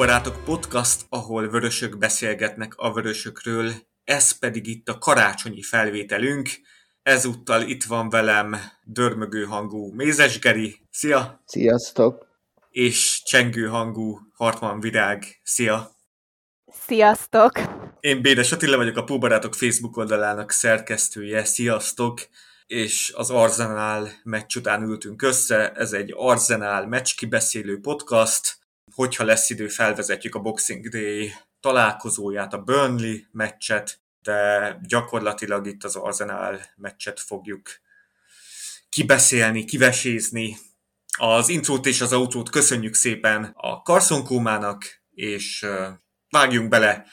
Púbarátok Podcast, ahol vörösök beszélgetnek a vörösökről, ez pedig itt a karácsonyi felvételünk. Ezúttal itt van velem dörmögő hangú Mézes Geri, szia! Sziasztok! És csengő hangú Hartman Virág, szia! Sziasztok! Én Bédes Attila vagyok, a Púbarátok Facebook oldalának szerkesztője, sziasztok! és az Arzenál meccs után ültünk össze. Ez egy Arzenál meccs kibeszélő podcast. Hogyha lesz idő, felvezetjük a Boxing Day találkozóját, a Burnley meccset, de gyakorlatilag itt az Arzenál meccset fogjuk kibeszélni, kivesézni. Az intrót és az autót köszönjük szépen a Carson Kómának, és vágjunk bele.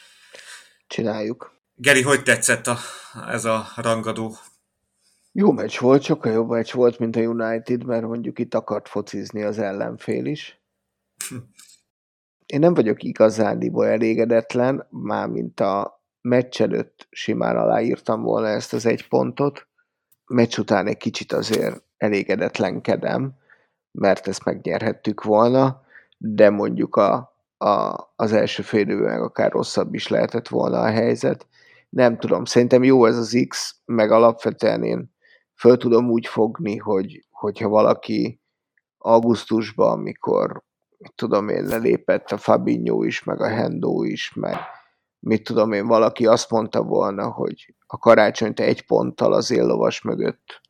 Csináljuk. Geri, hogy tetszett a, ez a rangadó jó meccs volt, sokkal jobb meccs volt, mint a United, mert mondjuk itt akart focizni az ellenfél is. Én nem vagyok igazándiból elégedetlen, mármint a meccs előtt simán aláírtam volna ezt az egy pontot. Meccs után egy kicsit azért elégedetlenkedem, mert ezt megnyerhettük volna, de mondjuk a, a, az első fél meg akár rosszabb is lehetett volna a helyzet. Nem tudom, szerintem jó ez az X, meg alapvetően én föl tudom úgy fogni, hogy, hogyha valaki augusztusban, amikor tudom én, lelépett a Fabinho is, meg a Hendo is, meg mit tudom én, valaki azt mondta volna, hogy a karácsonyt egy ponttal az éllovas mögött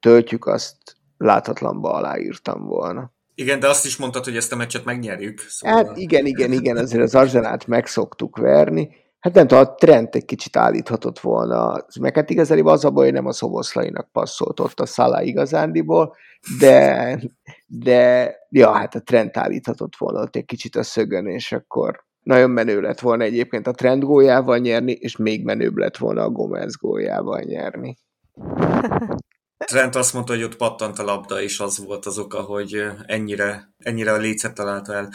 töltjük, azt látatlanba aláírtam volna. Igen, de azt is mondtad, hogy ezt a meccset megnyerjük. Szóval... Hát igen, igen, igen, azért az Arzenát megszoktuk verni, Hát nem tudom, a trend egy kicsit állíthatott volna, meg hát igazából az a baj, hogy nem a szoboszlainak passzolt ott a szalá igazándiból, de, de ja, hát a trend állíthatott volna ott egy kicsit a szögön, és akkor nagyon menő lett volna egyébként a trend góljával nyerni, és még menőbb lett volna a Gomez góljával nyerni. Trent azt mondta, hogy ott pattant a labda, és az volt az oka, hogy ennyire, ennyire a lécet találta el.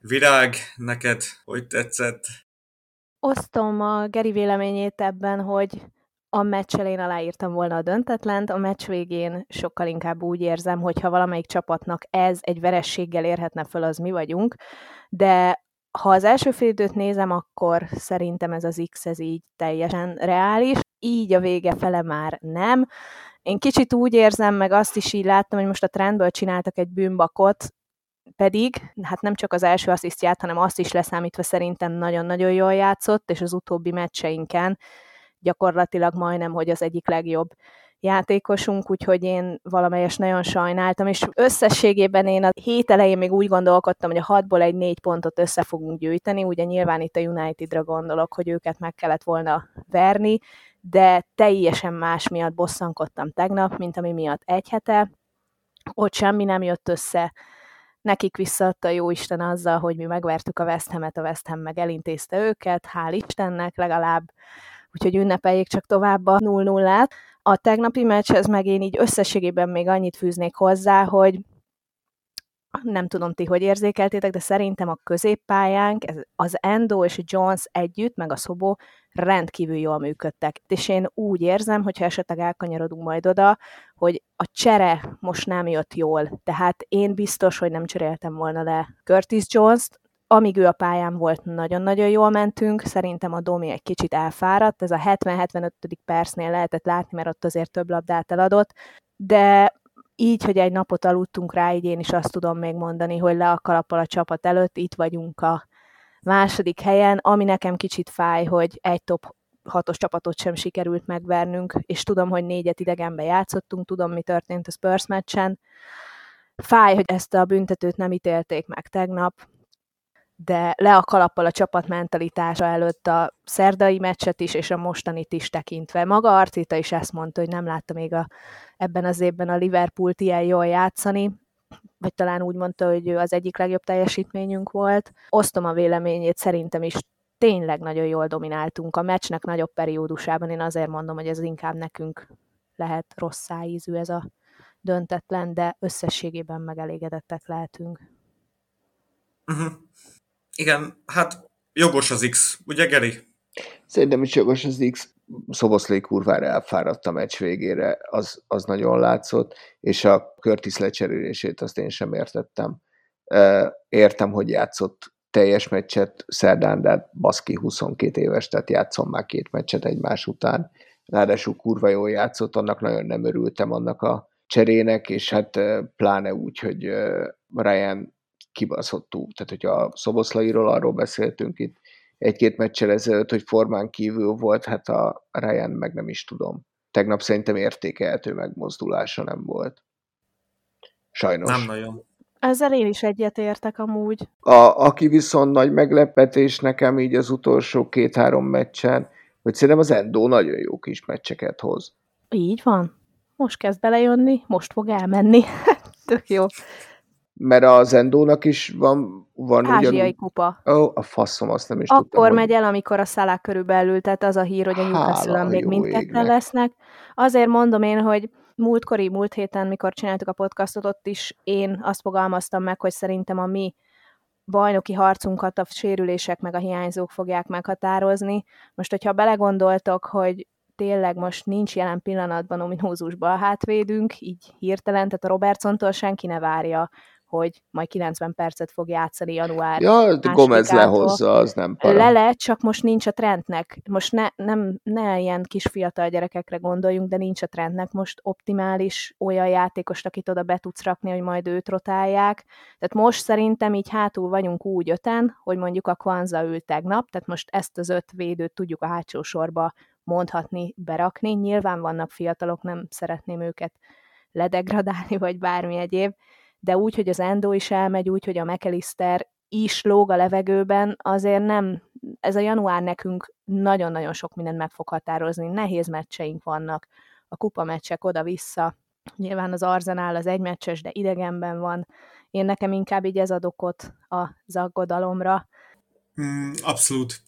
Virág, neked hogy tetszett? Osztom a Geri véleményét ebben, hogy a meccs elén aláírtam volna a döntetlent, a meccs végén sokkal inkább úgy érzem, hogy ha valamelyik csapatnak ez egy verességgel érhetne föl, az mi vagyunk, de ha az első félidőt nézem, akkor szerintem ez az X ez így teljesen reális, így a vége fele már nem. Én kicsit úgy érzem, meg azt is így láttam, hogy most a trendből csináltak egy bűnbakot, pedig hát nem csak az első asszisztját, hanem azt is leszámítva szerintem nagyon-nagyon jól játszott, és az utóbbi meccseinken gyakorlatilag majdnem, hogy az egyik legjobb játékosunk, úgyhogy én valamelyes nagyon sajnáltam, és összességében én a hét elején még úgy gondolkodtam, hogy a hatból egy négy pontot össze fogunk gyűjteni, ugye nyilván itt a Unitedra gondolok, hogy őket meg kellett volna verni, de teljesen más miatt bosszankodtam tegnap, mint ami miatt egy hete, ott semmi nem jött össze, nekik visszaadta jó Isten azzal, hogy mi megvertük a West Ham-et, a West Ham meg elintézte őket, hál' Istennek legalább, úgyhogy ünnepeljék csak tovább a 0-0-át. A tegnapi meccshez meg én így összességében még annyit fűznék hozzá, hogy nem tudom ti, hogy érzékeltétek, de szerintem a középpályánk, az Endo és Jones együtt, meg a Szobó rendkívül jól működtek. És én úgy érzem, hogyha esetleg elkanyarodunk majd oda, hogy a csere most nem jött jól. Tehát én biztos, hogy nem cseréltem volna le Curtis Jones-t, amíg ő a pályán volt, nagyon-nagyon jól mentünk, szerintem a Domi egy kicsit elfáradt, ez a 70-75. percnél lehetett látni, mert ott azért több labdát eladott, de így, hogy egy napot aludtunk rá, így én is azt tudom még mondani, hogy le a kalappal a csapat előtt, itt vagyunk a második helyen, ami nekem kicsit fáj, hogy egy top hatos csapatot sem sikerült megvernünk, és tudom, hogy négyet idegenbe játszottunk, tudom, mi történt a Spurs meccsen. Fáj, hogy ezt a büntetőt nem ítélték meg tegnap, de le a kalappal a csapat mentalitása előtt a szerdai meccset is, és a mostanit is tekintve. Maga Arcita is ezt mondta, hogy nem látta még a, ebben az évben a Liverpoolt ilyen jól játszani, vagy talán úgy mondta, hogy ő az egyik legjobb teljesítményünk volt. Osztom a véleményét, szerintem is tényleg nagyon jól domináltunk. A meccsnek nagyobb periódusában én azért mondom, hogy ez inkább nekünk lehet rossz szájízű ez a döntetlen, de összességében megelégedettek lehetünk. Uh-huh. Igen, hát jogos az X, ugye Geri? Szerintem is jogos az X. Szoboszlé kurvára elfáradt a meccs végére, az, az nagyon látszott, és a Curtis lecserélését azt én sem értettem. Értem, hogy játszott teljes meccset szerdán, de hát baszki 22 éves, tehát játszom már két meccset egymás után. Ráadásul kurva jól játszott, annak nagyon nem örültem annak a cserének, és hát pláne úgy, hogy Ryan kibaszott túl. Tehát, hogyha a Szoboszlairól arról beszéltünk itt egy-két meccsel ezelőtt, hogy formán kívül volt, hát a Ryan meg nem is tudom. Tegnap szerintem értékelhető megmozdulása nem volt. Sajnos. Nem nagyon. Ezzel én is egyetértek amúgy. A, aki viszont nagy meglepetés nekem így az utolsó két-három meccsen, hogy szerintem az Endo nagyon jó kis meccseket hoz. Így van. Most kezd belejönni, most fog elmenni. Tök jó. Mert az Endónak is van... van Ázsiai ugyan... kupa. Ó, oh, a faszom, azt nem is Akkor tudtam, megy el, amikor a szalák körülbelül, tehát az a hír, hogy a newcastle még mindketten lesznek. Azért mondom én, hogy múltkori, múlt héten, mikor csináltuk a podcastot, ott is én azt fogalmaztam meg, hogy szerintem a mi bajnoki harcunkat a sérülések meg a hiányzók fogják meghatározni. Most, hogyha belegondoltok, hogy tényleg most nincs jelen pillanatban ominózusban a hátvédünk, így hirtelen, tehát a Robertsontól senki ne várja, hogy majd 90 percet fog játszani január. Ja, Gomez lehozza, az nem para. Lele, csak most nincs a trendnek. Most ne, nem, ne ilyen kis fiatal gyerekekre gondoljunk, de nincs a trendnek most optimális olyan játékost, akit oda be tudsz rakni, hogy majd őt rotálják. Tehát most szerintem így hátul vagyunk úgy öten, hogy mondjuk a Kwanza ült tegnap, tehát most ezt az öt védőt tudjuk a hátsó sorba mondhatni, berakni. Nyilván vannak fiatalok, nem szeretném őket ledegradálni, vagy bármi egyéb, de úgy, hogy az Endo is elmegy, úgy, hogy a McAllister is lóg a levegőben, azért nem, ez a január nekünk nagyon-nagyon sok mindent meg fog határozni. Nehéz meccseink vannak, a kupa meccsek oda-vissza, nyilván az Arzenál az egymeccses, de idegenben van. Én nekem inkább így ez ad okot a zaggodalomra. Mm, abszolút.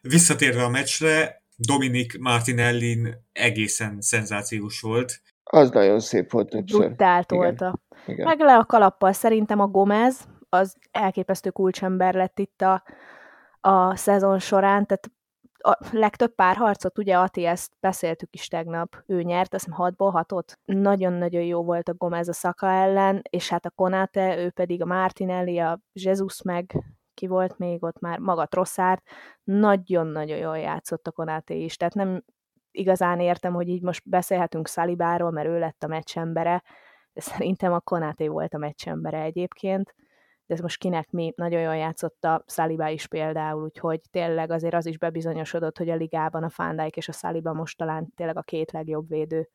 Visszatérve a meccsre, Dominik Martinellin egészen szenzációs volt. Az nagyon szép volt többször. Brutált tolta. Meg le a kalappal. Szerintem a Gomez az elképesztő kulcsember lett itt a, a szezon során, tehát a legtöbb párharcot, ugye Ati, ezt beszéltük is tegnap, ő nyert, azt hiszem 6-ból 6 Nagyon-nagyon jó volt a Gomez a Szaka ellen, és hát a Konate, ő pedig a Martinelli, a Jesus meg ki volt még ott már, maga Trosszárd, nagyon-nagyon jól játszott a Konáté is, tehát nem igazán értem, hogy így most beszélhetünk Szalibáról, mert ő lett a meccsembere, de szerintem a Konáté volt a meccsembere egyébként, de ez most kinek mi, nagyon jól a Szalibá is például, úgyhogy tényleg azért az is bebizonyosodott, hogy a ligában a Fándák és a Szaliba most talán tényleg a két legjobb védő.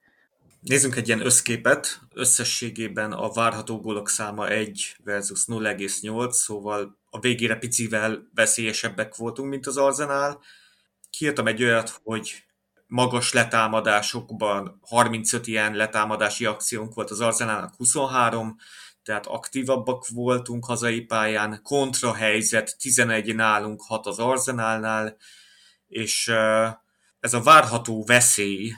Nézzünk egy ilyen összképet. Összességében a várható gólok száma 1 versus 0,8, szóval a végére picivel veszélyesebbek voltunk, mint az Arzenál. Kiírtam egy olyat, hogy magas letámadásokban 35 ilyen letámadási akciónk volt az Arzenálnak 23, tehát aktívabbak voltunk hazai pályán, kontrahelyzet 11 nálunk, 6 az Arzenálnál, és ez a várható veszély,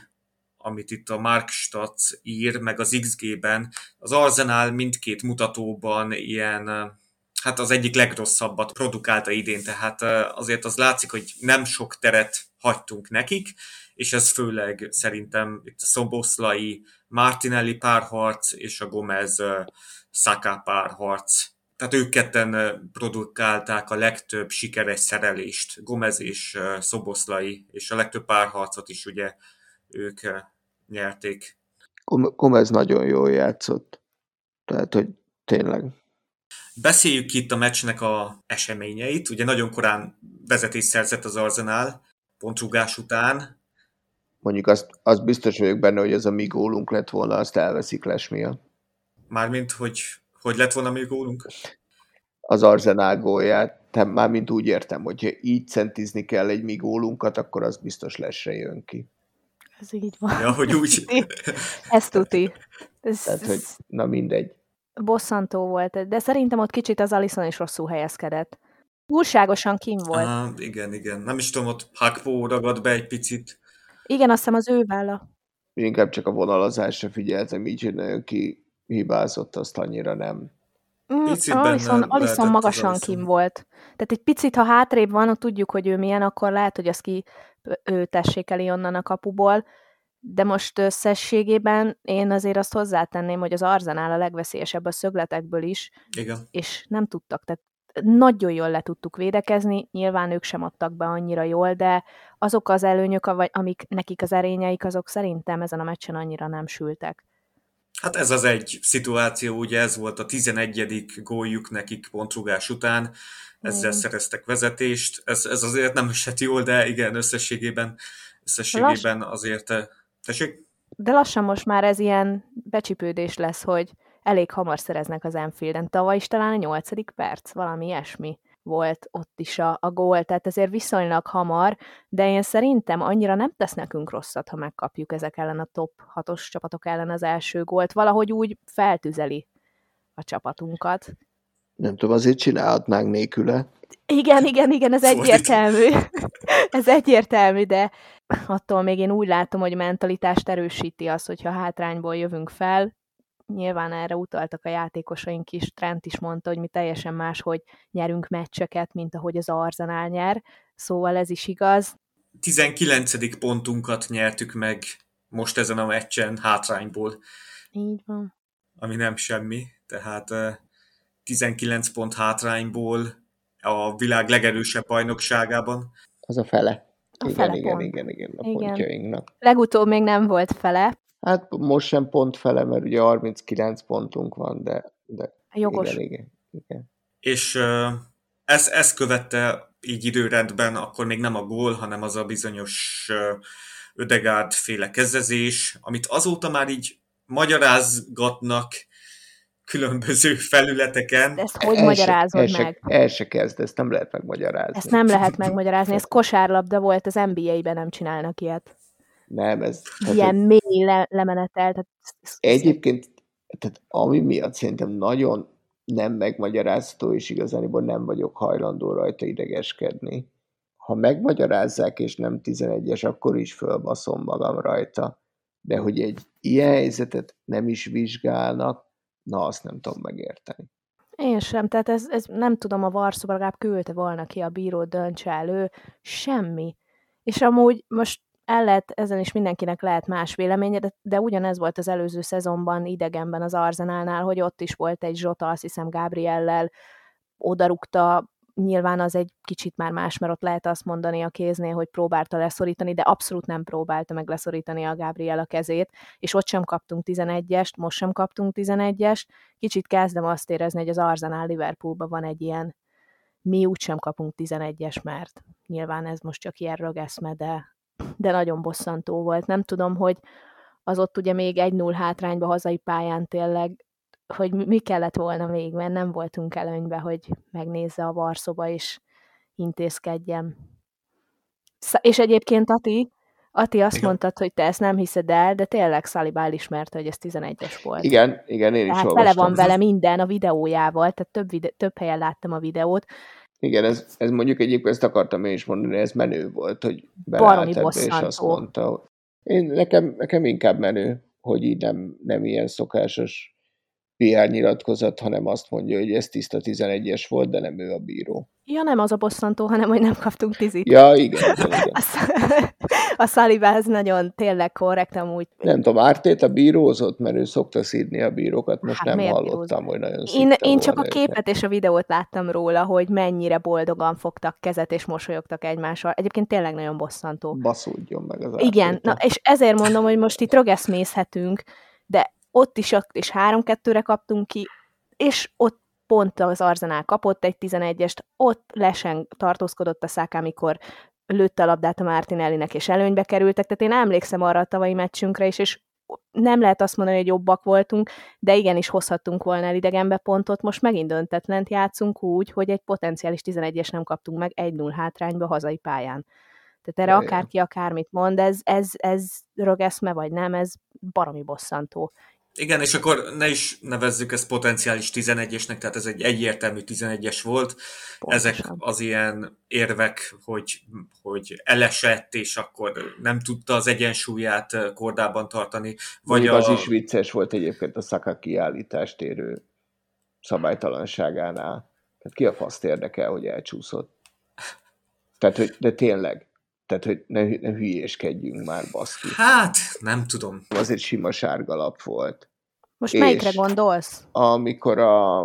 amit itt a Markstadt ír, meg az XG-ben, az Arzenál mindkét mutatóban ilyen hát az egyik legrosszabbat produkálta idén, tehát azért az látszik, hogy nem sok teret hagytunk nekik, és ez főleg szerintem itt a Szoboszlai, Martinelli párharc és a Gomez Saka párharc. Tehát ők ketten produkálták a legtöbb sikeres szerelést, Gomez és Szoboszlai, és a legtöbb párharcot is ugye ők nyerték. Gomez nagyon jól játszott. Tehát, hogy tényleg Beszéljük itt a meccsnek a eseményeit. Ugye nagyon korán vezetés szerzett az Arsenal, pontrugás után. Mondjuk azt, azt biztos vagyok benne, hogy ez a mi gólunk lett volna, azt elveszik les miatt. Mármint, hogy hogy lett volna mi gólunk? Az Arsenal gólját. Tehát mármint úgy értem, hogyha így centizni kell egy mi gólunkat, akkor az biztos lesre jön ki. Ez így van. Ja, hogy úgy. Ez tuti. Ez, Tehát, hogy na mindegy bosszantó volt, de szerintem ott kicsit az Alison is rosszul helyezkedett. Túlságosan kim volt. Ah, igen, igen. Nem is tudom, ott Hakpo ragad be egy picit. Igen, azt hiszem az ő válla. Inkább csak a vonalazásra figyeltem, így, hogy nagyon hibázott, azt annyira nem. Mm, Alison, Alison magasan kim volt. Tehát egy picit, ha hátrébb van, ott tudjuk, hogy ő milyen, akkor lehet, hogy az ki ő tessék onnan a kapuból, de most összességében én azért azt hozzátenném, hogy az Arzenál a legveszélyesebb a szögletekből is, Igen. és nem tudtak, tehát nagyon jól le tudtuk védekezni, nyilván ők sem adtak be annyira jól, de azok az előnyök, amik nekik az erényeik, azok szerintem ezen a meccsen annyira nem sültek. Hát ez az egy szituáció, ugye ez volt a 11. góljuk nekik pontrugás után, ezzel mm. szereztek vezetést, ez, ez azért nem esett jól, de igen, összességében, összességében azért, eh, tessék? De lassan most már ez ilyen becsipődés lesz, hogy elég hamar szereznek az Enfielden. Tavaly is talán a nyolcadik perc, valami ilyesmi volt ott is a, a gól, tehát ezért viszonylag hamar, de én szerintem annyira nem tesz nekünk rosszat, ha megkapjuk ezek ellen a top 6-os csapatok ellen az első gólt. Valahogy úgy feltüzeli a csapatunkat. Nem tudom, azért csinálhatnánk nélküle. Igen, igen, igen, ez egyértelmű. ez egyértelmű, de attól még én úgy látom, hogy mentalitást erősíti az, hogyha hátrányból jövünk fel, nyilván erre utaltak a játékosaink is, Trent is mondta, hogy mi teljesen más, hogy nyerünk meccseket, mint ahogy az Arzenál nyer, szóval ez is igaz. 19. pontunkat nyertük meg most ezen a meccsen hátrányból. Így van. Ami nem semmi, tehát 19 pont hátrányból a világ legerősebb bajnokságában. Az a fele. A igen, fele igen, pont. igen, igen, a Igen. pontjainknak. Legutóbb még nem volt fele, Hát most sem pont fele, mert ugye 39 pontunk van, de, de jogos. igen, igen, igen. És uh, ez, ez követte így időrendben, akkor még nem a gól, hanem az a bizonyos uh, Ödegárd féle kezdezés, amit azóta már így magyarázgatnak különböző felületeken. De ezt hogy El se- magyarázod el se, meg? El se kezd, ezt nem lehet megmagyarázni. Ezt nem lehet megmagyarázni, ez kosárlabda volt, az NBA-ben nem csinálnak ilyet. Nem, ez... tehát, Ilyen hogy mély le- lemenetel. Tehát Egyébként, tehát ami miatt szerintem nagyon nem megmagyarázható, és igazániból nem vagyok hajlandó rajta idegeskedni. Ha megmagyarázzák, és nem 11-es, akkor is fölbaszom magam rajta. De hogy egy ilyen helyzetet nem is vizsgálnak, na azt nem tudom megérteni. Én sem, tehát ez, ez nem tudom, a Varsóba legalább küldte volna ki a bíró döntse elő, semmi. És amúgy most el lehet, ezen is mindenkinek lehet más véleménye, de, de ugyanez volt az előző szezonban idegenben az Arzenálnál, hogy ott is volt egy Zsota, azt hiszem Gabriellel odarúgta, nyilván az egy kicsit már más, mert ott lehet azt mondani a kéznél, hogy próbálta leszorítani, de abszolút nem próbálta meg leszorítani a Gabriel a kezét, és ott sem kaptunk 11-est, most sem kaptunk 11-est. Kicsit kezdem azt érezni, hogy az Arsenal Liverpoolban van egy ilyen mi úgysem kapunk 11-es, mert nyilván ez most csak ilyen rögeszme, de, de nagyon bosszantó volt. Nem tudom, hogy az ott ugye még 1-0 hátrányba hazai pályán tényleg, hogy mi- kellett volna még, mert nem voltunk előnybe, hogy megnézze a Varszoba és intézkedjen. És egyébként Ati, Ati azt Igen. mondtad, hogy te ezt nem hiszed el, de tényleg Szalibá elismerte, hogy ez 11-es volt. Igen, igen, én is Tehát tele van vele minden a videójával, tehát több, vide- több helyen láttam a videót. Igen, ez, ez mondjuk egyébként ezt akartam én is mondani, ez menő volt, hogy belállt ebbe, és azt mondta, hogy én, nekem, nekem inkább menő, hogy így nem, nem ilyen szokásos PR nyilatkozat, hanem azt mondja, hogy ez tiszta 11-es volt, de nem ő a bíró. Ja, nem az a bosszantó, hanem hogy nem kaptunk tizit. Ja, igen, igen, igen. A, sz- a Szalibá ez nagyon tényleg korrekt amúgy. Nem tudom, Ártét a bírózott, mert ő szokta szídni a bírókat, most Hát nem hallottam, bírózott? hogy nagyon Én, én csak a őket. képet és a videót láttam róla, hogy mennyire boldogan fogtak kezet és mosolyogtak egymással. Egyébként tényleg nagyon bosszantó. Baszódjon meg az Igen, na, és ezért mondom, hogy most itt rögeszmészhetünk, de ott is, ott is 3-2-re kaptunk ki, és ott pont az Arzenál kapott egy 11-est, ott lesen tartózkodott a szák, amikor lőtte a labdát a Martinellinek, és előnybe kerültek, tehát én emlékszem arra a tavalyi meccsünkre is, és nem lehet azt mondani, hogy jobbak voltunk, de igenis hozhattunk volna el idegenbe pontot, most megint döntetlent játszunk úgy, hogy egy potenciális 11-es nem kaptunk meg 1-0 hátrányba hazai pályán. Tehát erre akárki akármit mond, ez, ez, ez rögeszme vagy nem, ez baromi bosszantó. Igen, és akkor ne is nevezzük ezt potenciális 11-esnek, tehát ez egy egyértelmű 11-es volt. Ezek Pontosan. az ilyen érvek, hogy, hogy elesett, és akkor nem tudta az egyensúlyát kordában tartani. Vagy Vagy a... az is vicces volt egyébként a Szaka kiállítást érő szabálytalanságánál. Tehát ki a faszt érdekel, hogy elcsúszott? Tehát, hogy, de tényleg. Tehát, hogy ne, ne hülyéskedjünk már, baszki. Hát, nem tudom. Az egy sima sárgalap volt. Most És- melyikre gondolsz? Amikor a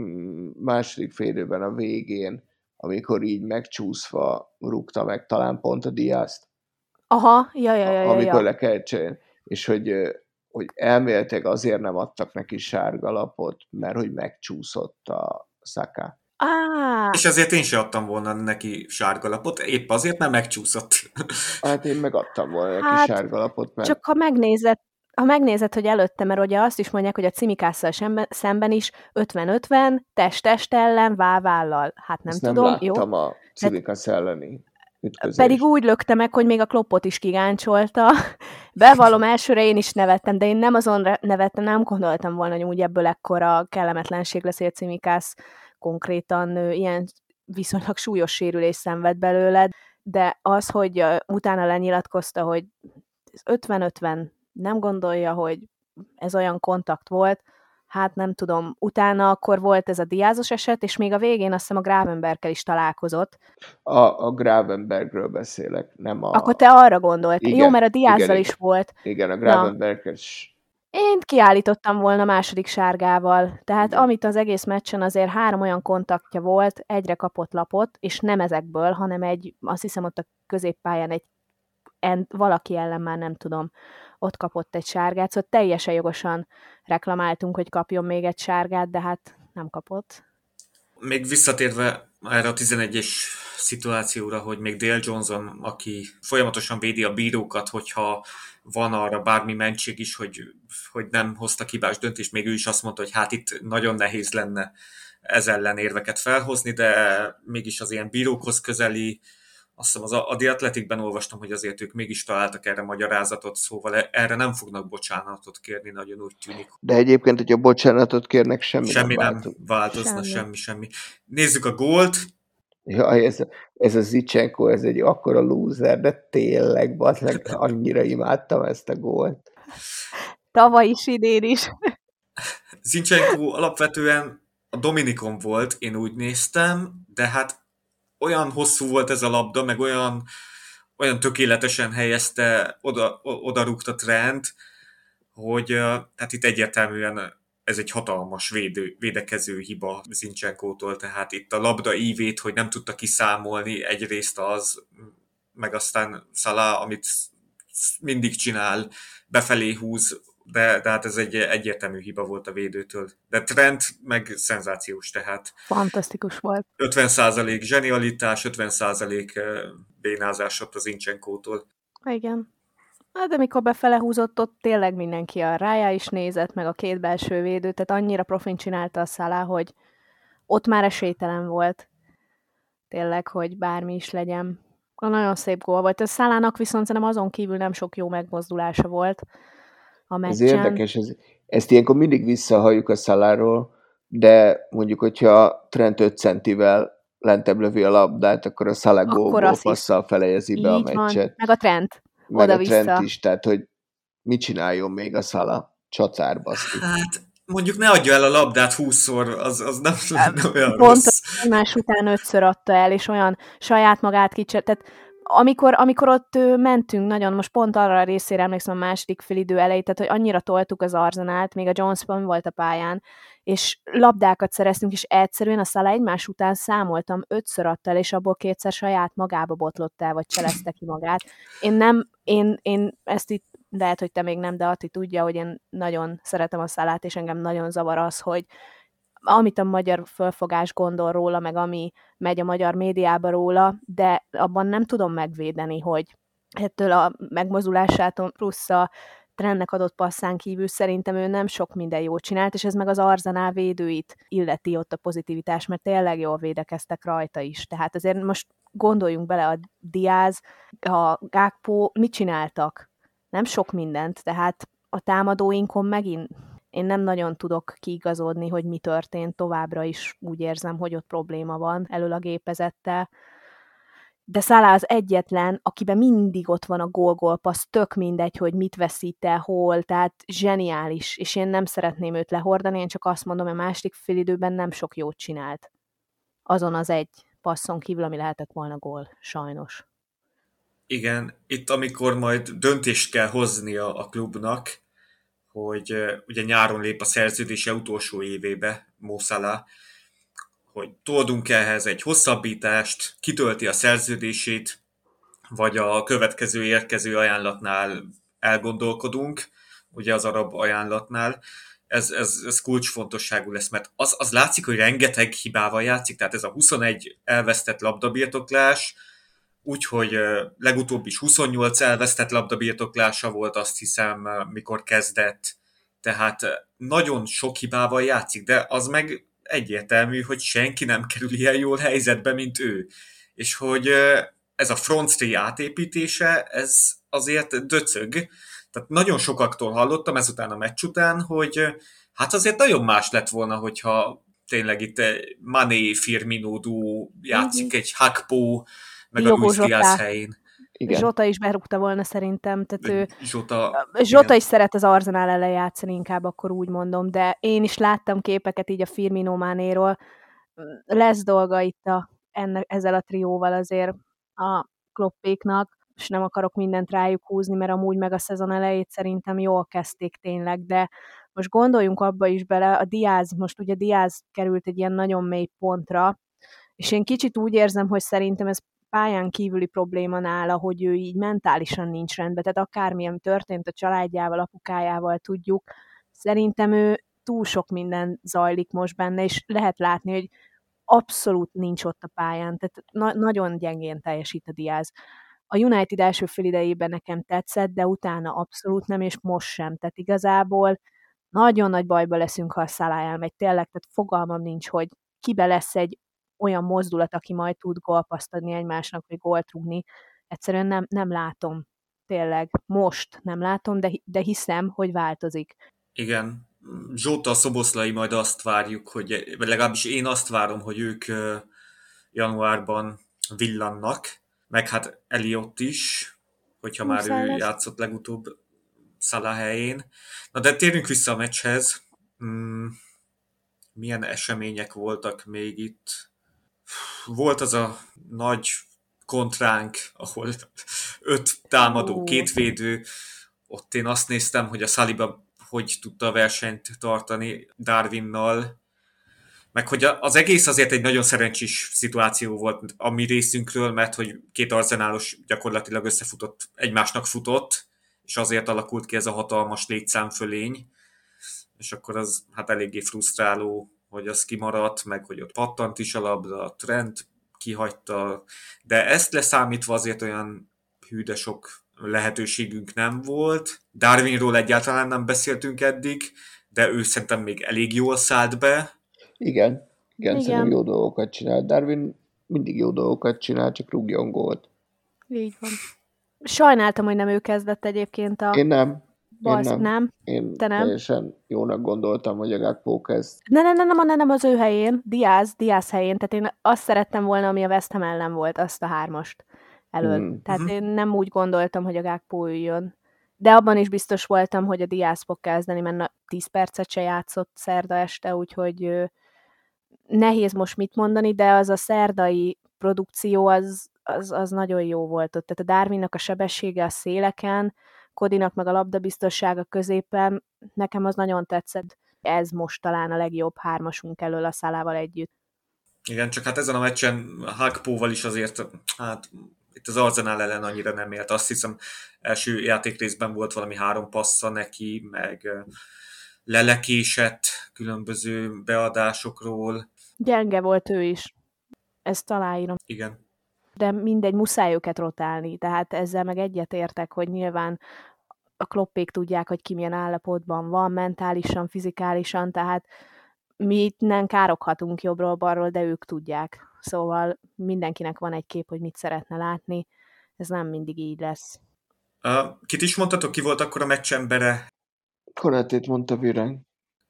mm, második félidőben a végén, amikor így megcsúszva rúgta meg talán pont a diászt, Aha, ja, ja, ja, ja, amikor ja. le kellett cserélni, és hogy, hogy elméletileg azért nem adtak neki sárgalapot, mert hogy megcsúszott a szaká. Á, És ezért én sem adtam volna neki sárgalapot, épp azért, mert megcsúszott. Hát én megadtam volna neki Hát, sárgalapot, mert csak ha megnézed, ha megnézed, hogy előtte, mert ugye azt is mondják, hogy a cimikásszal szemben, szemben is 50-50, test-test ellen, vávállal. Hát nem ezt tudom, nem jó? láttam a Civicas elleni ütközést. Pedig úgy lökte meg, hogy még a kloppot is kigáncsolta. Bevallom, elsőre én is nevettem, de én nem azon nevettem, nem gondoltam volna, hogy úgy ebből ekkora kellemetlenség lesz, hogy a cimikász konkrétan ilyen viszonylag súlyos sérülés szenved belőled, de az, hogy utána lenyilatkozta, hogy ez 50-50 nem gondolja, hogy ez olyan kontakt volt, hát nem tudom, utána akkor volt ez a diázos eset, és még a végén azt hiszem a Gravenbergkel is találkozott, A, a Gravenbergről beszélek, nem a... akkor te arra gondolt. Igen, Jó, mert a Diázzal igen, is igen. volt. Igen, a Gravenberg-es Én kiállítottam volna második sárgával. Tehát Igen. amit az egész meccsen azért három olyan kontaktja volt, egyre kapott lapot, és nem ezekből, hanem egy, azt hiszem ott a középpályán egy en, valaki ellen már nem tudom, ott kapott egy sárgát, szóval teljesen jogosan reklamáltunk, hogy kapjon még egy sárgát, de hát nem kapott. Még visszatérve erre a 11-es szituációra, hogy még Dale Johnson, aki folyamatosan védi a bírókat, hogyha van arra bármi mentség is, hogy, hogy nem hozta hibás döntést, még ő is azt mondta, hogy hát itt nagyon nehéz lenne ez ellen érveket felhozni, de mégis az ilyen bírókhoz közeli, azt hiszem az a, a The Athleticben olvastam, hogy azért ők mégis találtak erre magyarázatot, szóval erre nem fognak bocsánatot kérni, nagyon úgy tűnik. De egyébként, hogyha bocsánatot kérnek, semmi, Semmi nem változna, Semmi. semmi, semmi. Nézzük a gólt. Jaj, ez, ez a Zicsenko, ez egy akkora loser, de tényleg, bazd annyira imádtam ezt a gólt. Tavaly is, idén is. Zincsenko alapvetően a Dominikon volt, én úgy néztem, de hát olyan hosszú volt ez a labda, meg olyan, olyan tökéletesen helyezte, oda, oda rúgta Trent, hogy ö, tehát itt egyértelműen ez egy hatalmas védő, védekező hiba Zincsenkótól, tehát itt a labda ívét, hogy nem tudta kiszámolni, egyrészt az, meg aztán Salah, amit mindig csinál, befelé húz, de, de hát ez egy egyértelmű hiba volt a védőtől. De Trent meg szenzációs, tehát Fantasztikus volt. 50% zsenialitás, 50% bénázás ott az Incsenkótól. Igen. Hát de mikor befele húzott, ott tényleg mindenki a rájá is nézett, meg a két belső védő, tehát annyira profin csinálta a szalá, hogy ott már esélytelen volt. Tényleg, hogy bármi is legyen. Nagyon szép gól volt. A Szalának viszont szerintem azon kívül nem sok jó megmozdulása volt a Ez meccsen. érdekes, ez, ezt ilyenkor mindig visszahalljuk a szaláról, de mondjuk, hogyha Trent 5 centivel lentebb lövi a labdát, akkor a gólból azt is. passzal felejezi be a Így van. meccset. Meg a Trent. Meg a. Trent is, tehát hogy mit csináljon még a Salah? Csacár baszki. Hát mondjuk ne adja el a labdát 20-szor, az, az nem, nem olyan Pont rossz. egymás után ötször adta el, és olyan saját magát kicsit, tehát amikor, amikor ott mentünk nagyon, most pont arra a részére emlékszem a második félidő elejét, tehát hogy annyira toltuk az arzenált, még a Johnson volt a pályán, és labdákat szereztünk, és egyszerűen a Szala egymás után számoltam, ötször adta el, és abból kétszer saját magába botlott el, vagy cselezte ki magát. Én nem, én, én ezt itt lehet, hogy te még nem, de Ati tudja, hogy én nagyon szeretem a szalát, és engem nagyon zavar az, hogy amit a magyar fölfogás gondol róla, meg ami megy a magyar médiába róla, de abban nem tudom megvédeni, hogy ettől a megmozulásától plusz a trendnek adott passzán kívül szerintem ő nem sok minden jót csinált, és ez meg az Arzenál védőit illeti ott a pozitivitás, mert tényleg jól védekeztek rajta is. Tehát azért most gondoljunk bele, a Diaz, a Gákpó mit csináltak? Nem sok mindent, tehát a támadóinkon megint én nem nagyon tudok kiigazodni, hogy mi történt, továbbra is úgy érzem, hogy ott probléma van elől a gépezettel. De Szalá az egyetlen, akiben mindig ott van a gól-gól-passz, tök mindegy, hogy mit veszít el, hol, tehát zseniális, és én nem szeretném őt lehordani, én csak azt mondom, hogy a második félidőben nem sok jót csinált. Azon az egy passzon kívül, ami lehetett volna gól, sajnos. Igen, itt amikor majd döntést kell hoznia a klubnak, hogy ugye nyáron lép a szerződése utolsó évébe Mószala, hogy toldunk ehhez egy hosszabbítást, kitölti a szerződését, vagy a következő érkező ajánlatnál elgondolkodunk, ugye az arab ajánlatnál, ez, ez, ez kulcsfontosságú lesz, mert az, az látszik, hogy rengeteg hibával játszik, tehát ez a 21 elvesztett labdabirtoklás, úgyhogy legutóbb is 28 elvesztett labdabirtoklása volt, azt hiszem, mikor kezdett, tehát nagyon sok hibával játszik, de az meg egyértelmű, hogy senki nem kerül ilyen jól helyzetbe, mint ő. És hogy ez a front three átépítése, ez azért döcög. Tehát nagyon sokaktól hallottam ezután a meccs után, hogy hát azért nagyon más lett volna, hogyha tényleg itt Mané Firmino duó játszik mm-hmm. egy Hakpo, meg Jogó a Luis helyén. Igen. Zsota is berúgta volna szerintem, tehát ő, Zsota, Zsota igen. is szeret az Arzenál ellen játszani, inkább akkor úgy mondom, de én is láttam képeket így a Firmino Mánéról, lesz dolga itt a, ennek, ezzel a trióval azért a kloppéknak, és nem akarok mindent rájuk húzni, mert amúgy meg a szezon elejét szerintem jól kezdték tényleg, de most gondoljunk abba is bele, a Diaz, most ugye Diaz került egy ilyen nagyon mély pontra, és én kicsit úgy érzem, hogy szerintem ez pályán kívüli probléma nála, hogy ő így mentálisan nincs rendben, tehát akármilyen történt a családjával, apukájával, tudjuk, szerintem ő túl sok minden zajlik most benne, és lehet látni, hogy abszolút nincs ott a pályán, tehát na- nagyon gyengén teljesít a Diaz. A United első fél idejében nekem tetszett, de utána abszolút nem, és most sem. Tehát igazából nagyon nagy bajba leszünk, ha a Salah elmegy. Tényleg, tehát fogalmam nincs, hogy kibe lesz egy olyan mozdulat, aki majd tud golpaszt adni egymásnak, vagy gólt rúgni. Egyszerűen nem, nem látom. Tényleg, most nem látom, de, de hiszem, hogy változik. Igen, Zsóta Szoboszlai majd azt várjuk, hogy, vagy legalábbis én azt várom, hogy ők januárban villannak, meg hát Eliott is, hogyha már ő lesz. játszott legutóbb Szala helyén. Na de térjünk vissza a meccshez. Hmm, milyen események voltak még itt? Volt az a nagy kontránk, ahol öt támadó, két védő, ott én azt néztem, hogy a Saliba hogy tudta a versenyt tartani Darwinnal, meg hogy az egész azért egy nagyon szerencsés szituáció volt a mi részünkről, mert hogy két arzenálos gyakorlatilag összefutott, egymásnak futott, és azért alakult ki ez a hatalmas létszámfölény, és akkor az hát eléggé frusztráló, hogy az kimaradt, meg hogy ott pattant is a labda, a trend kihagyta, de ezt leszámítva azért olyan hű, de sok lehetőségünk nem volt. Darwinról egyáltalán nem beszéltünk eddig, de ő szerintem még elég jól szállt be. Igen, igen, igen. szerintem jó dolgokat csinál. Darwin mindig jó dolgokat csinál, csak rúgjon gólt. Így van. Sajnáltam, hogy nem ő kezdett egyébként a... Én nem. Basz, én nem. nem. Én Te nem. teljesen jónak gondoltam, hogy a Gakpo kezd. Ne, ne, ne, nem, nem, nem az ő helyén, Diaz, Diaz helyén. Tehát én azt szerettem volna, ami a West Ham ellen volt, azt a hármast elől. Mm. Tehát mm-hmm. én nem úgy gondoltam, hogy a Gakpo üljön. De abban is biztos voltam, hogy a Diaz fog kezdeni, mert 10 percet se játszott szerda este, úgyhogy nehéz most mit mondani, de az a szerdai produkció az, az, az nagyon jó volt ott. Tehát a Darwinnak a sebessége a széleken, Kodinak meg a labdabiztossága középen, nekem az nagyon tetszett. Ez most talán a legjobb hármasunk elől a szálával együtt. Igen, csak hát ezen a meccsen Hakpóval is azért, hát itt az Arzenál ellen annyira nem élt. Azt hiszem, első játékrészben volt valami három passza neki, meg lelekésett különböző beadásokról. Gyenge volt ő is. Ezt találom. Igen. De mindegy, muszáj őket rotálni. Tehát ezzel meg egyetértek, hogy nyilván a kloppék tudják, hogy ki milyen állapotban van, mentálisan, fizikálisan, tehát mi itt nem károkhatunk jobbról-balról, de ők tudják. Szóval mindenkinek van egy kép, hogy mit szeretne látni. Ez nem mindig így lesz. Uh, kit is mondtatok, ki volt akkor a meccsembere? Konátét mondta Virág.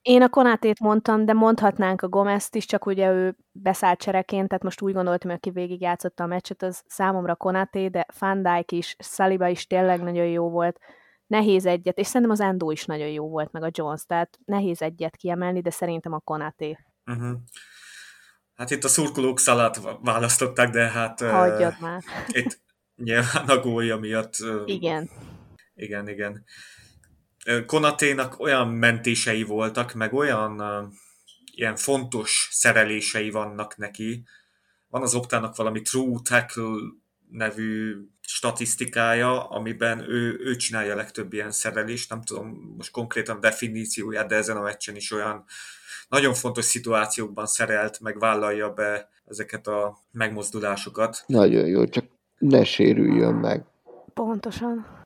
Én a Konátét mondtam, de mondhatnánk a Gomezt is, csak ugye ő beszállt csereként, tehát most úgy gondoltam, hogy aki végigjátszotta a meccset, az számomra Konaté, de Van Dijk is, Saliba is tényleg nagyon jó volt. Nehéz egyet, és szerintem az Endo is nagyon jó volt, meg a Jones, tehát nehéz egyet kiemelni, de szerintem a Konaté. Uh-huh. Hát itt a szurkolók szalát választották, de hát... Hagyjad uh, már. Itt nyilván a gólja miatt. Igen. Igen, igen. Konaténak olyan mentései voltak, meg olyan ilyen fontos szerelései vannak neki. Van az Optának valami True Tackle nevű statisztikája, amiben ő, ő csinálja a legtöbb ilyen szerelést, nem tudom most konkrétan definícióját, de ezen a meccsen is olyan nagyon fontos szituációkban szerelt, meg vállalja be ezeket a megmozdulásokat. Nagyon jó, csak ne sérüljön meg. Pontosan.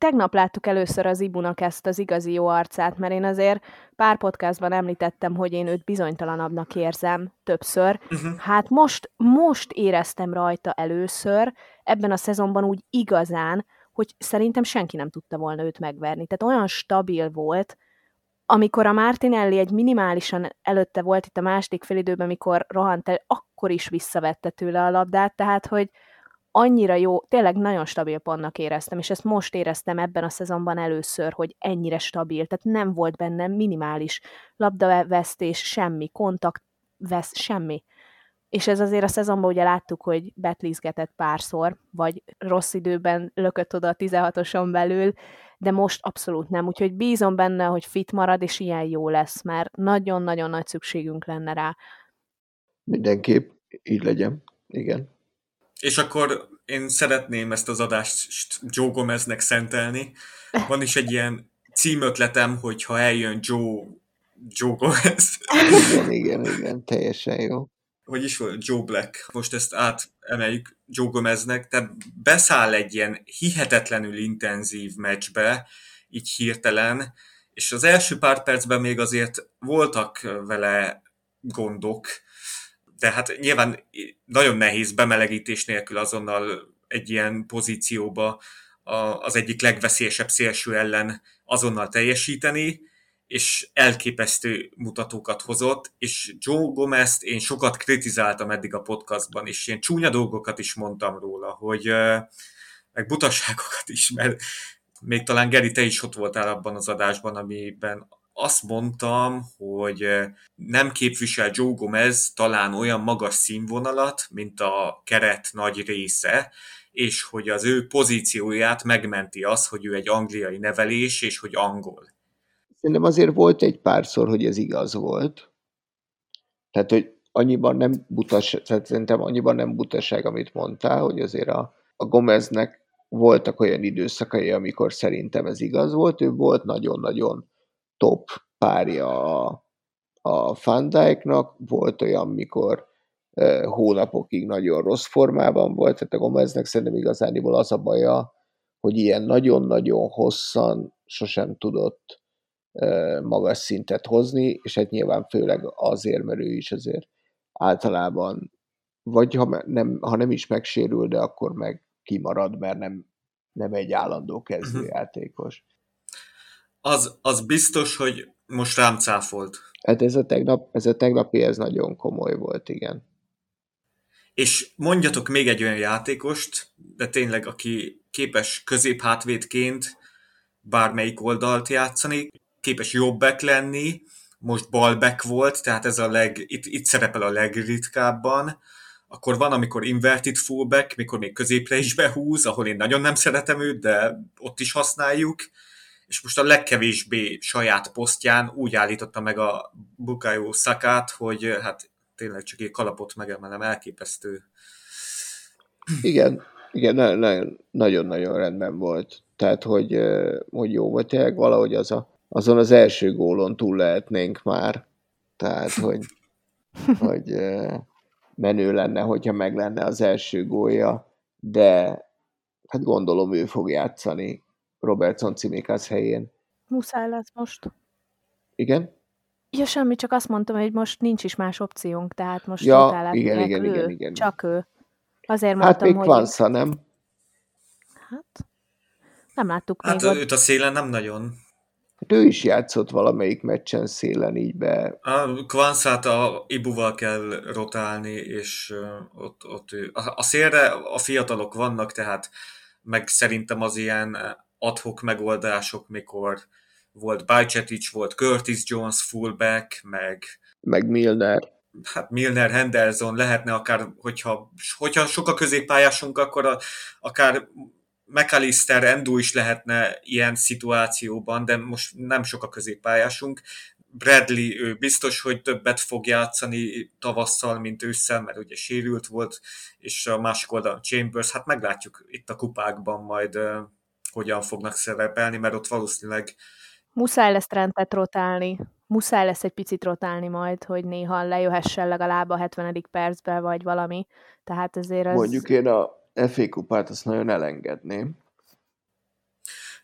Tegnap láttuk először az Ibunak ezt az igazi jó arcát, mert én azért pár podcastban említettem, hogy én őt bizonytalanabbnak érzem többször. Uh-huh. Hát most, most éreztem rajta először, ebben a szezonban úgy igazán, hogy szerintem senki nem tudta volna őt megverni. Tehát olyan stabil volt, amikor a Martinelli egy minimálisan előtte volt itt a második félidőben, mikor rohant el, akkor is visszavette tőle a labdát, tehát hogy annyira jó, tényleg nagyon stabil pontnak éreztem, és ezt most éreztem ebben a szezonban először, hogy ennyire stabil, tehát nem volt benne minimális labdavesztés, semmi, kontakt, vesz, semmi. És ez azért a szezonban ugye láttuk, hogy betlizgetett párszor, vagy rossz időben lökött oda a 16-oson belül, de most abszolút nem. Úgyhogy bízom benne, hogy fit marad, és ilyen jó lesz, mert nagyon-nagyon nagy szükségünk lenne rá. Mindenképp így legyen. Igen. És akkor én szeretném ezt az adást Joe Gomeznek szentelni. Van is egy ilyen címötletem, hogy ha eljön Joe, Joe Gomez. Igen, igen, igen, teljesen jó. Hogy is volt? Joe Black. Most ezt átemeljük Joe Gomeznek. Tehát beszáll egy ilyen hihetetlenül intenzív meccsbe, így hirtelen, és az első pár percben még azért voltak vele gondok, de hát nyilván nagyon nehéz bemelegítés nélkül azonnal egy ilyen pozícióba az egyik legveszélyesebb szélső ellen azonnal teljesíteni, és elképesztő mutatókat hozott, és Joe gomez én sokat kritizáltam eddig a podcastban, és ilyen csúnya dolgokat is mondtam róla, hogy meg butasságokat is, mert még talán Geri, te is ott voltál abban az adásban, amiben azt mondtam, hogy nem képvisel Joe Gomez talán olyan magas színvonalat, mint a keret nagy része, és hogy az ő pozícióját megmenti az, hogy ő egy angliai nevelés, és hogy angol. Szerintem azért volt egy párszor, hogy ez igaz volt. Tehát, hogy annyiban nem butaság, tehát szerintem annyiban nem butaság, amit mondtál, hogy azért a, a Gomeznek voltak olyan időszakai, amikor szerintem ez igaz volt, ő volt nagyon-nagyon top párja a, a Fandijknak, volt olyan, mikor e, hónapokig nagyon rossz formában volt, tehát a Gomeznek szerintem igazániból az a baja, hogy ilyen nagyon-nagyon hosszan sosem tudott e, magas szintet hozni, és hát nyilván főleg azért, mert ő is azért általában, vagy ha nem, ha nem is megsérül, de akkor meg kimarad, mert nem, nem egy állandó kezdőjátékos az, az biztos, hogy most rám cáfolt. Hát ez a, tegnap, ez a tegnapi, ez nagyon komoly volt, igen. És mondjatok még egy olyan játékost, de tényleg, aki képes középhátvédként bármelyik oldalt játszani, képes jobbek lenni, most balback volt, tehát ez a leg, itt, itt szerepel a legritkábban, akkor van, amikor inverted fullback, mikor még középre is behúz, ahol én nagyon nem szeretem őt, de ott is használjuk, és most a legkevésbé saját posztján úgy állította meg a Bukayo Szakát, hogy hát tényleg csak egy kalapot megemelem, elképesztő. Igen, igen, nagyon-nagyon rendben volt. Tehát, hogy, hogy jó volt, tényleg valahogy az a, azon az első gólon túl lehetnénk már. Tehát, hogy, hogy menő lenne, hogyha meg lenne az első gólja, de hát gondolom ő fog játszani Robertson Cimikász helyén. Muszáj lesz most. Igen? Ja, semmi, csak azt mondtam, hogy most nincs is más opciónk, tehát most ja, igen, igen, ő, igen, igen. csak ő. Azért hát mondtam, még hogy... Kvansza, nem? Hát, nem láttuk hát még. Hát őt a szélen nem nagyon. Hát ő is játszott valamelyik meccsen szélen így be. A Kvanszát a Ibuval kell rotálni, és ott, ott ő. A, a szélre a fiatalok vannak, tehát meg szerintem az ilyen adhok megoldások, mikor volt Bajcetic, volt Curtis Jones fullback, meg... Meg Milner. hát Milner, Henderson lehetne akár, hogyha, hogyha sok a középpályásunk, akkor a, akár McAllister, Endo is lehetne ilyen szituációban, de most nem sok a középpályásunk. Bradley, ő biztos, hogy többet fog játszani tavasszal, mint ősszel, mert ugye sérült volt, és a másik oldalon Chambers, hát meglátjuk itt a kupákban majd hogyan fognak szerepelni, mert ott valószínűleg Muszáj lesz trendet rotálni. Muszáj lesz egy picit rotálni majd, hogy néha lejöhessen legalább a 70. percben, vagy valami. Tehát ezért az... Mondjuk én a FA kupát azt nagyon elengedném.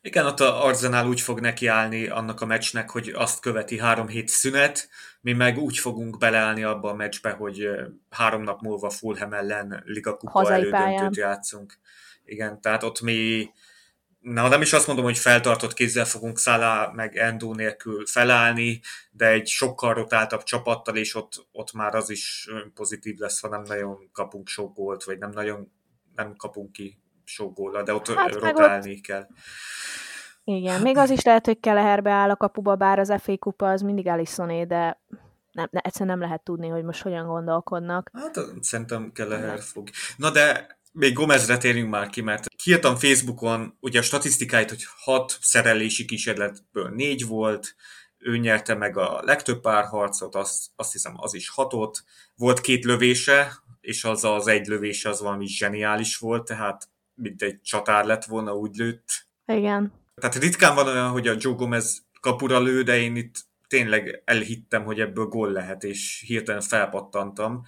Igen, ott a Arsenal úgy fog nekiállni annak a meccsnek, hogy azt követi három hét szünet, mi meg úgy fogunk beleállni abba a meccsbe, hogy három nap múlva Fulham ellen Liga Kupa elődöntőt játszunk. Igen, tehát ott mi na, nem is azt mondom, hogy feltartott kézzel fogunk Szala meg Endo nélkül felállni, de egy sokkal rotáltabb csapattal, és ott, ott már az is pozitív lesz, ha nem nagyon kapunk sok gólt, vagy nem nagyon nem kapunk ki sok góla, de ott hát, rotálni ott... kell. Igen, még az is lehet, hogy Keleherbe áll a kapuba, bár az FA kupa az mindig Allissoné, de nem, ne, egyszerűen nem lehet tudni, hogy most hogyan gondolkodnak. Hát szerintem Keleher fog. Na de még Gomezre térjünk már ki, mert kiírtam Facebookon ugye a statisztikáit, hogy hat szerelési kísérletből négy volt, ő nyerte meg a legtöbb párharcot, azt, azt hiszem az is hatott. Volt két lövése, és az az egy lövése az valami zseniális volt, tehát mint egy csatár lett volna, úgy lőtt. Igen. Tehát ritkán van olyan, hogy a Joe Gomez kapura lő, de én itt tényleg elhittem, hogy ebből gól lehet, és hirtelen felpattantam.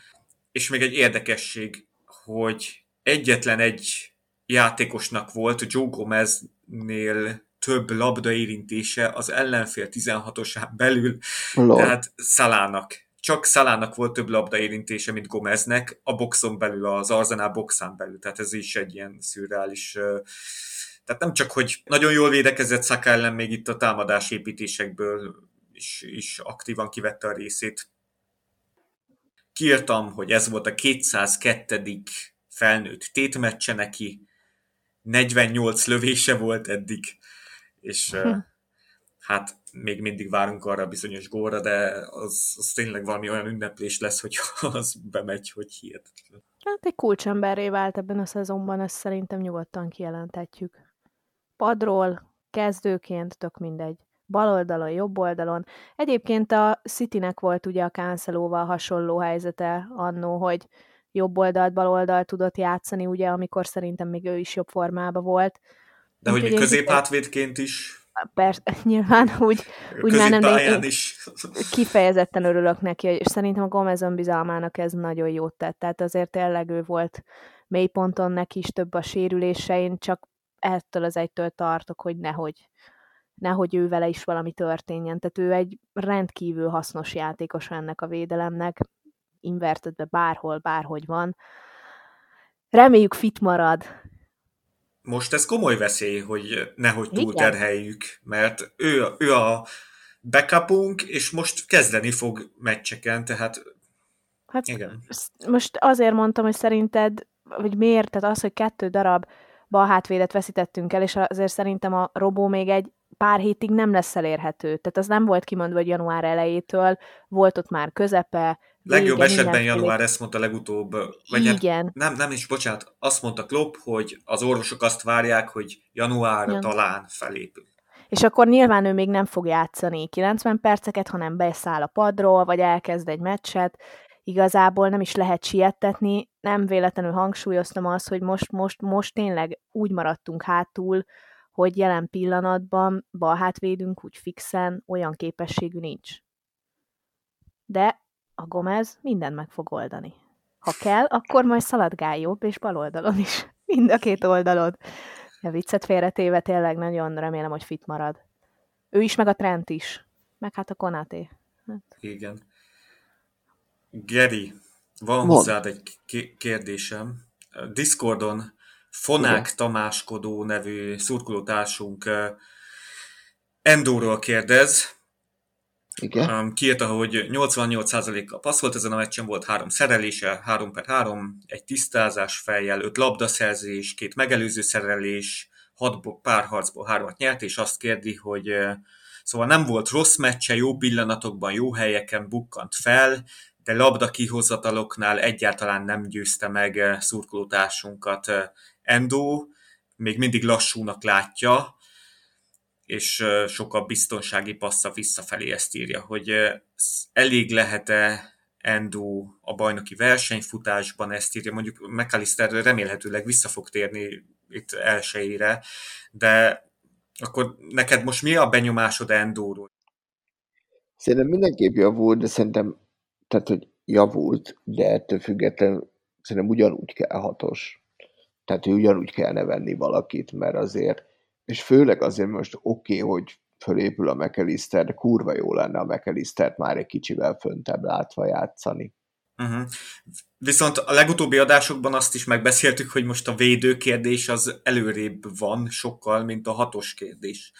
És még egy érdekesség, hogy egyetlen egy játékosnak volt Joe Gomeznél több labda érintése az ellenfél 16-osán belül, Lord. tehát Szalának. Csak Szalának volt több labda érintése, mint Gomeznek, a boxon belül, az Arzenál boxán belül, tehát ez is egy ilyen szürreális tehát nem csak, hogy nagyon jól védekezett Szaka ellen, még itt a támadás építésekből is, is aktívan kivette a részét. Kiírtam, hogy ez volt a 202 felnőtt tétmeccse neki, 48 lövése volt eddig, és hm. hát még mindig várunk arra a bizonyos góra, de az, az tényleg valami olyan ünneplés lesz, hogy az bemegy, hogy hihetetlen. Hát egy kulcsemberré vált ebben a szezonban, ezt szerintem nyugodtan kijelenthetjük. Padról, kezdőként, tök mindegy. Bal oldalon, jobb oldalon. Egyébként a Citynek volt ugye a Cancelóval hasonló helyzete annó, hogy jobb oldalt, bal oldalt tudott játszani, ugye, amikor szerintem még ő is jobb formában volt. De hogy középhátvédként is. Persze, nyilván úgy, úgy már nem, de én is. kifejezetten örülök neki, és szerintem a Gomez önbizalmának ez nagyon jót tett, tehát azért tényleg ő volt mélyponton neki is több a sérülése, én csak ettől az egytől tartok, hogy nehogy, nehogy ő vele is valami történjen. Tehát ő egy rendkívül hasznos játékos ennek a védelemnek, invertedve bárhol, bárhogy van. Reméljük fit marad. Most ez komoly veszély, hogy nehogy túlterheljük, mert ő, ő a backupunk, és most kezdeni fog meccseken, tehát hát igen. Most azért mondtam, hogy szerinted, vagy miért, tehát az, hogy kettő darab bal hátvédet veszítettünk el, és azért szerintem a Robó még egy pár hétig nem lesz elérhető. Tehát az nem volt kimondva, hogy január elejétől, volt ott már közepe, Legjobb esetben január, ezt mondta legutóbb. Vagy Igen. Hát, nem, nem is, bocsánat, azt mondta Klopp, hogy az orvosok azt várják, hogy január ja. talán felépül. És akkor nyilván ő még nem fog játszani 90 perceket, hanem beszáll a padról, vagy elkezd egy meccset. Igazából nem is lehet siettetni. Nem véletlenül hangsúlyoztam azt, hogy most, most, most tényleg úgy maradtunk hátul, hogy jelen pillanatban bal hátvédünk úgy fixen olyan képességű nincs. De a Gomez mindent meg fog oldani. Ha kell, akkor majd szaladgál jobb és bal oldalon is. Mind a két oldalon. A viccet félretéve tényleg nagyon remélem, hogy fit marad. Ő is, meg a Trent is. Meg hát a Konaté. Hát. Igen. Geri, van Mond. hozzád egy kérdésem. Discordon Fonák Igen. Tamáskodó nevű szurkolótársunk Endóról kérdez, igen. Kiírta, hogy 88%-kal passzolt ezen a meccsen, volt három szerelése, 3 per 3, egy tisztázás fejjel, öt labdaszerzés, két megelőző szerelés, hat párharcból hármat nyert, és azt kérdi, hogy szóval nem volt rossz meccse, jó pillanatokban, jó helyeken bukkant fel, de labda kihozataloknál egyáltalán nem győzte meg szurkolótársunkat Endo, még mindig lassúnak látja, és sokkal biztonsági passza visszafelé ezt írja, hogy elég lehet-e Endo a bajnoki versenyfutásban, ezt írja, mondjuk McAllister remélhetőleg vissza fog térni itt elsőire, de akkor neked most mi a benyomásod Endóról? Szerintem mindenképp javult, de szerintem, tehát, hogy javult, de ettől függetlenül szerintem ugyanúgy kell hatos. Tehát, hogy ugyanúgy kell nevenni valakit, mert azért, és főleg azért most oké, okay, hogy fölépül a McAllister, de kurva jó lenne a McAllistert már egy kicsivel föntebb látva játszani. Uh-huh. Viszont a legutóbbi adásokban azt is megbeszéltük, hogy most a védő kérdés az előrébb van sokkal, mint a hatos kérdés.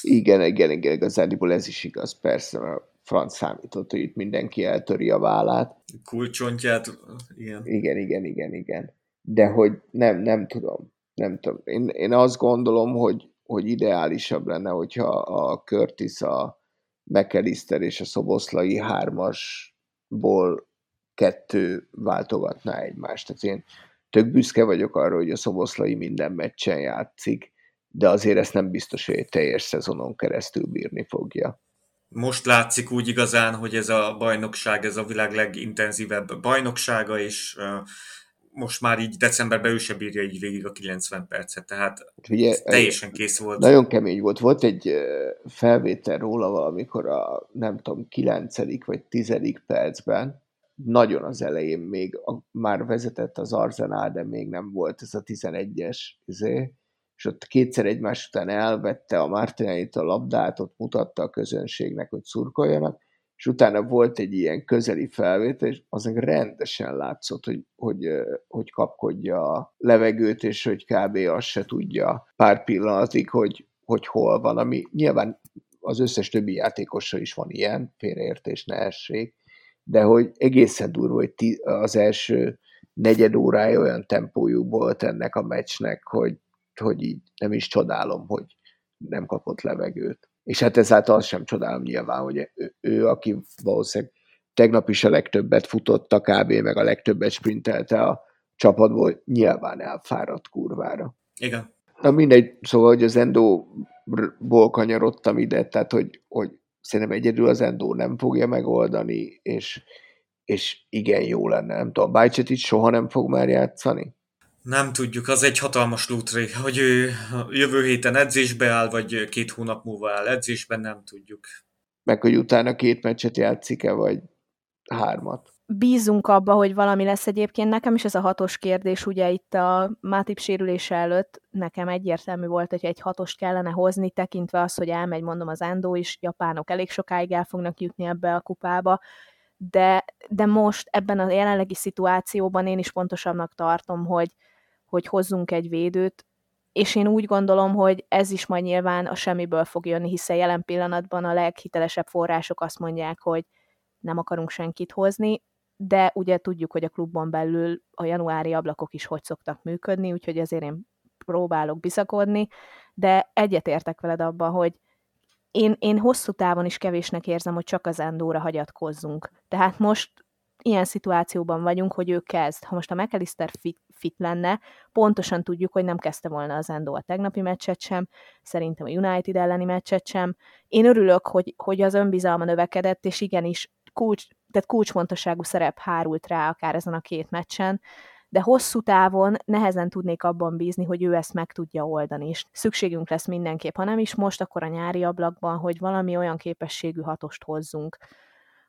Igen, igen, igen, igazából ez is igaz, persze, a franc számított, hogy itt mindenki eltöri a vállát. Kulcsontját, igen. Igen, igen, igen, igen. De hogy nem, nem tudom, nem tudom. Én, én azt gondolom, hogy, hogy ideálisabb lenne, hogyha a Curtis, a McAllister és a Szoboszlai hármasból kettő váltogatná egymást. Tehát én tök büszke vagyok arra, hogy a Szoboszlai minden meccsen játszik, de azért ezt nem biztos, hogy egy teljes szezonon keresztül bírni fogja. Most látszik úgy igazán, hogy ez a bajnokság, ez a világ legintenzívebb bajnoksága, és most már így decemberben ő se bírja így végig a 90 percet, tehát hát Ugye, teljesen kész volt. Nagyon kemény volt. Volt egy felvétel róla valamikor a nem tudom, 9. vagy 10. percben, nagyon az elején még a, már vezetett az Arzenál, de még nem volt ez a 11-es izé, és ott kétszer egymás után elvette a Martinellit a labdát, ott mutatta a közönségnek, hogy szurkoljanak, és utána volt egy ilyen közeli felvétel, és az rendesen látszott, hogy, hogy, hogy kapkodja a levegőt, és hogy kb. azt se tudja pár pillanatig, hogy, hogy hol van, ami nyilván az összes többi játékosra is van ilyen, félreértés ne essék, de hogy egészen durva, hogy az első negyed órája olyan tempójú volt ennek a meccsnek, hogy, hogy így nem is csodálom, hogy nem kapott levegőt. És hát ezáltal sem csodálom nyilván, hogy ő, ő aki valószínűleg tegnap is a legtöbbet futott a kb. meg a legtöbbet sprintelte a csapatból, nyilván elfáradt kurvára. Igen. Na mindegy, szóval, hogy az endóból kanyarodtam ide, tehát hogy, hogy szerintem egyedül az Endo nem fogja megoldani, és, és igen jó lenne. Nem tudom, Bajcset itt soha nem fog már játszani? Nem tudjuk, az egy hatalmas lútré, hogy ő jövő héten edzésbe áll, vagy két hónap múlva áll edzésben, nem tudjuk. Meg, hogy utána két meccset játszik-e, vagy hármat bízunk abba, hogy valami lesz egyébként. Nekem is ez a hatos kérdés, ugye itt a Mátip sérülése előtt nekem egyértelmű volt, hogy egy hatost kellene hozni, tekintve az, hogy elmegy, mondom, az Endo is, japánok elég sokáig el fognak jutni ebbe a kupába, de, de most ebben a jelenlegi szituációban én is pontosabbnak tartom, hogy, hogy hozzunk egy védőt, és én úgy gondolom, hogy ez is majd nyilván a semmiből fog jönni, hiszen jelen pillanatban a leghitelesebb források azt mondják, hogy nem akarunk senkit hozni, de ugye tudjuk, hogy a klubban belül a januári ablakok is hogy szoktak működni, úgyhogy ezért én próbálok bizakodni, de egyetértek veled abban, hogy én, én hosszú távon is kevésnek érzem, hogy csak az Endóra hagyatkozzunk. Tehát most ilyen szituációban vagyunk, hogy ő kezd. Ha most a McAllister fit, fit lenne, pontosan tudjuk, hogy nem kezdte volna az Endo a tegnapi meccset sem, szerintem a United elleni meccset sem. Én örülök, hogy, hogy az önbizalma növekedett, és igenis kulcs, tehát kulcsfontosságú szerep hárult rá akár ezen a két meccsen, de hosszú távon nehezen tudnék abban bízni, hogy ő ezt meg tudja oldani, és szükségünk lesz mindenképp, ha nem is most, akkor a nyári ablakban, hogy valami olyan képességű hatost hozzunk,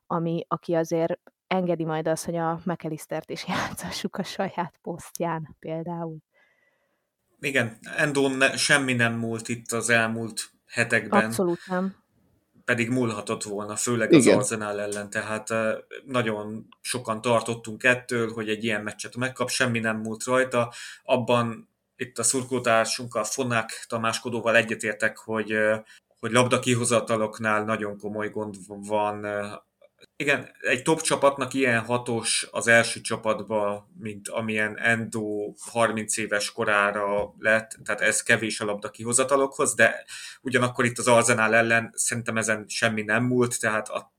ami, aki azért engedi majd az, hogy a McAllistert is játszassuk a saját posztján például. Igen, Endon ne, semmi nem múlt itt az elmúlt hetekben. Abszolút nem pedig múlhatott volna, főleg az Igen. Arsenal ellen, tehát nagyon sokan tartottunk ettől, hogy egy ilyen meccset megkap, semmi nem múlt rajta. Abban itt a szurkótársunkkal, Fonák Tamáskodóval egyetértek, hogy, hogy labda kihozataloknál nagyon komoly gond van igen, egy top csapatnak ilyen hatos az első csapatba, mint amilyen Endo 30 éves korára lett, tehát ez kevés a labda kihozatalokhoz, de ugyanakkor itt az Arzenál ellen szerintem ezen semmi nem múlt, tehát a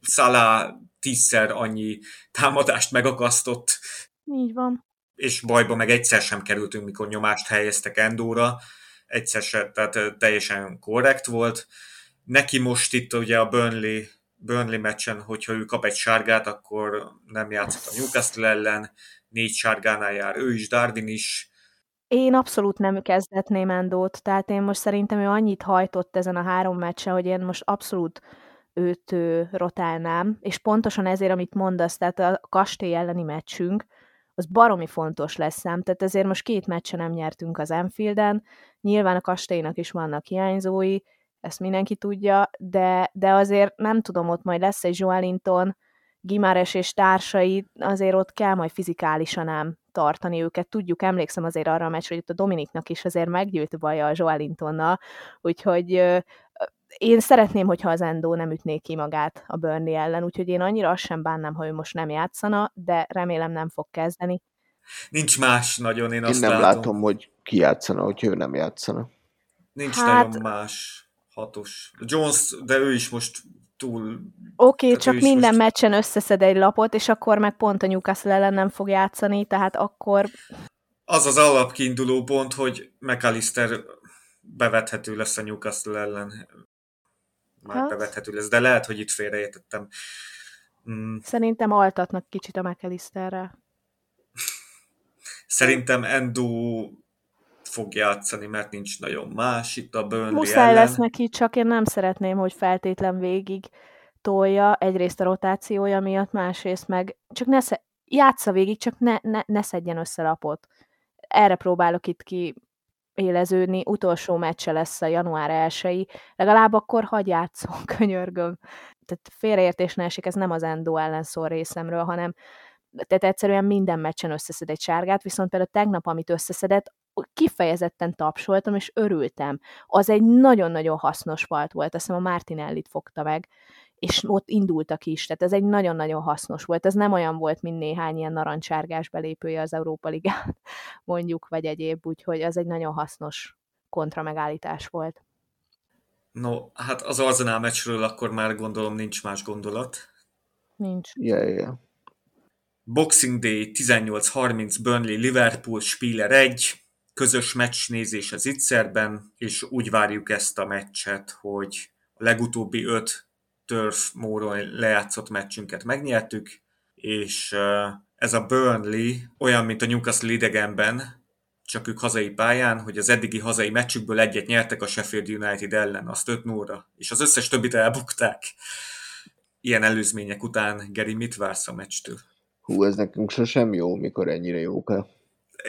Szalá tízszer annyi támadást megakasztott. Így van. És bajba meg egyszer sem kerültünk, mikor nyomást helyeztek Endóra. Egyszer sem, tehát teljesen korrekt volt. Neki most itt ugye a Burnley, Burnley meccsen, hogyha ő kap egy sárgát, akkor nem játszott a Newcastle ellen, négy sárgánál jár ő is, Darwin is, én abszolút nem kezdetném Endót, tehát én most szerintem ő annyit hajtott ezen a három meccsen, hogy én most abszolút őt ő, rotálnám, és pontosan ezért, amit mondasz, tehát a kastély elleni meccsünk, az baromi fontos lesz szám, tehát ezért most két meccsen nem nyertünk az Enfielden, nyilván a kastélynak is vannak hiányzói, ezt mindenki tudja, de, de azért nem tudom, ott majd lesz egy Joelinton, Gimares és társai, azért ott kell majd fizikálisan ám tartani őket. Tudjuk, emlékszem azért arra a meccs, hogy itt a Dominiknak is azért meggyűlt baja a Joelintonnal, úgyhogy én szeretném, hogyha az Endo nem ütné ki magát a Burnley ellen, úgyhogy én annyira azt sem bánnám, ha ő most nem játszana, de remélem nem fog kezdeni. Nincs más nagyon, én, én azt nem látom. látom, hogy ki játszana, hogy ő nem játszana. Nincs hát... nagyon más hatos. Jones, de ő is most túl... Oké, okay, csak minden most... meccsen összeszed egy lapot, és akkor meg pont a Newcastle ellen nem fog játszani, tehát akkor... Az az alapkiinduló pont, hogy McAllister bevethető lesz a Newcastle ellen. Már hát. bevethető lesz, de lehet, hogy itt félreértettem. Mm. Szerintem altatnak kicsit a McAllisterrel. Szerintem Endo fog játszani, mert nincs nagyon más itt a Burnley Muszáj ellen. lesz neki, csak én nem szeretném, hogy feltétlen végig tolja, egyrészt a rotációja miatt, másrészt meg csak ne sze- játsza végig, csak ne, ne, ne szedjen össze lapot. Erre próbálok itt ki éleződni, utolsó meccse lesz a január 1 legalább akkor hagy játszon, könyörgöm. Tehát félreértés ne esik, ez nem az Endo ellen szól részemről, hanem tehát egyszerűen minden meccsen összeszed egy sárgát, viszont például tegnap, amit összeszedett, kifejezetten tapsoltam, és örültem. Az egy nagyon-nagyon hasznos volt volt, azt hiszem a Martinellit fogta meg, és ott indultak is, tehát ez egy nagyon-nagyon hasznos volt. Ez nem olyan volt, mint néhány ilyen narancsárgás belépője az Európa Ligán, mondjuk, vagy egyéb, úgyhogy ez egy nagyon hasznos kontra megállítás volt. No, hát az Arsenal meccsről akkor már gondolom nincs más gondolat. Nincs. Yeah, yeah. Boxing Day 18.30 Burnley Liverpool Spieler 1 közös meccs nézés az Itzerben, és úgy várjuk ezt a meccset, hogy a legutóbbi öt Turf móron lejátszott meccsünket megnyertük, és ez a Burnley olyan, mint a Newcastle idegenben, csak ők hazai pályán, hogy az eddigi hazai meccsükből egyet nyertek a Sheffield United ellen, azt 5 0 és az összes többit elbukták. Ilyen előzmények után, Geri, mit vársz a meccstől? Hú, ez nekünk sosem jó, mikor ennyire jók a...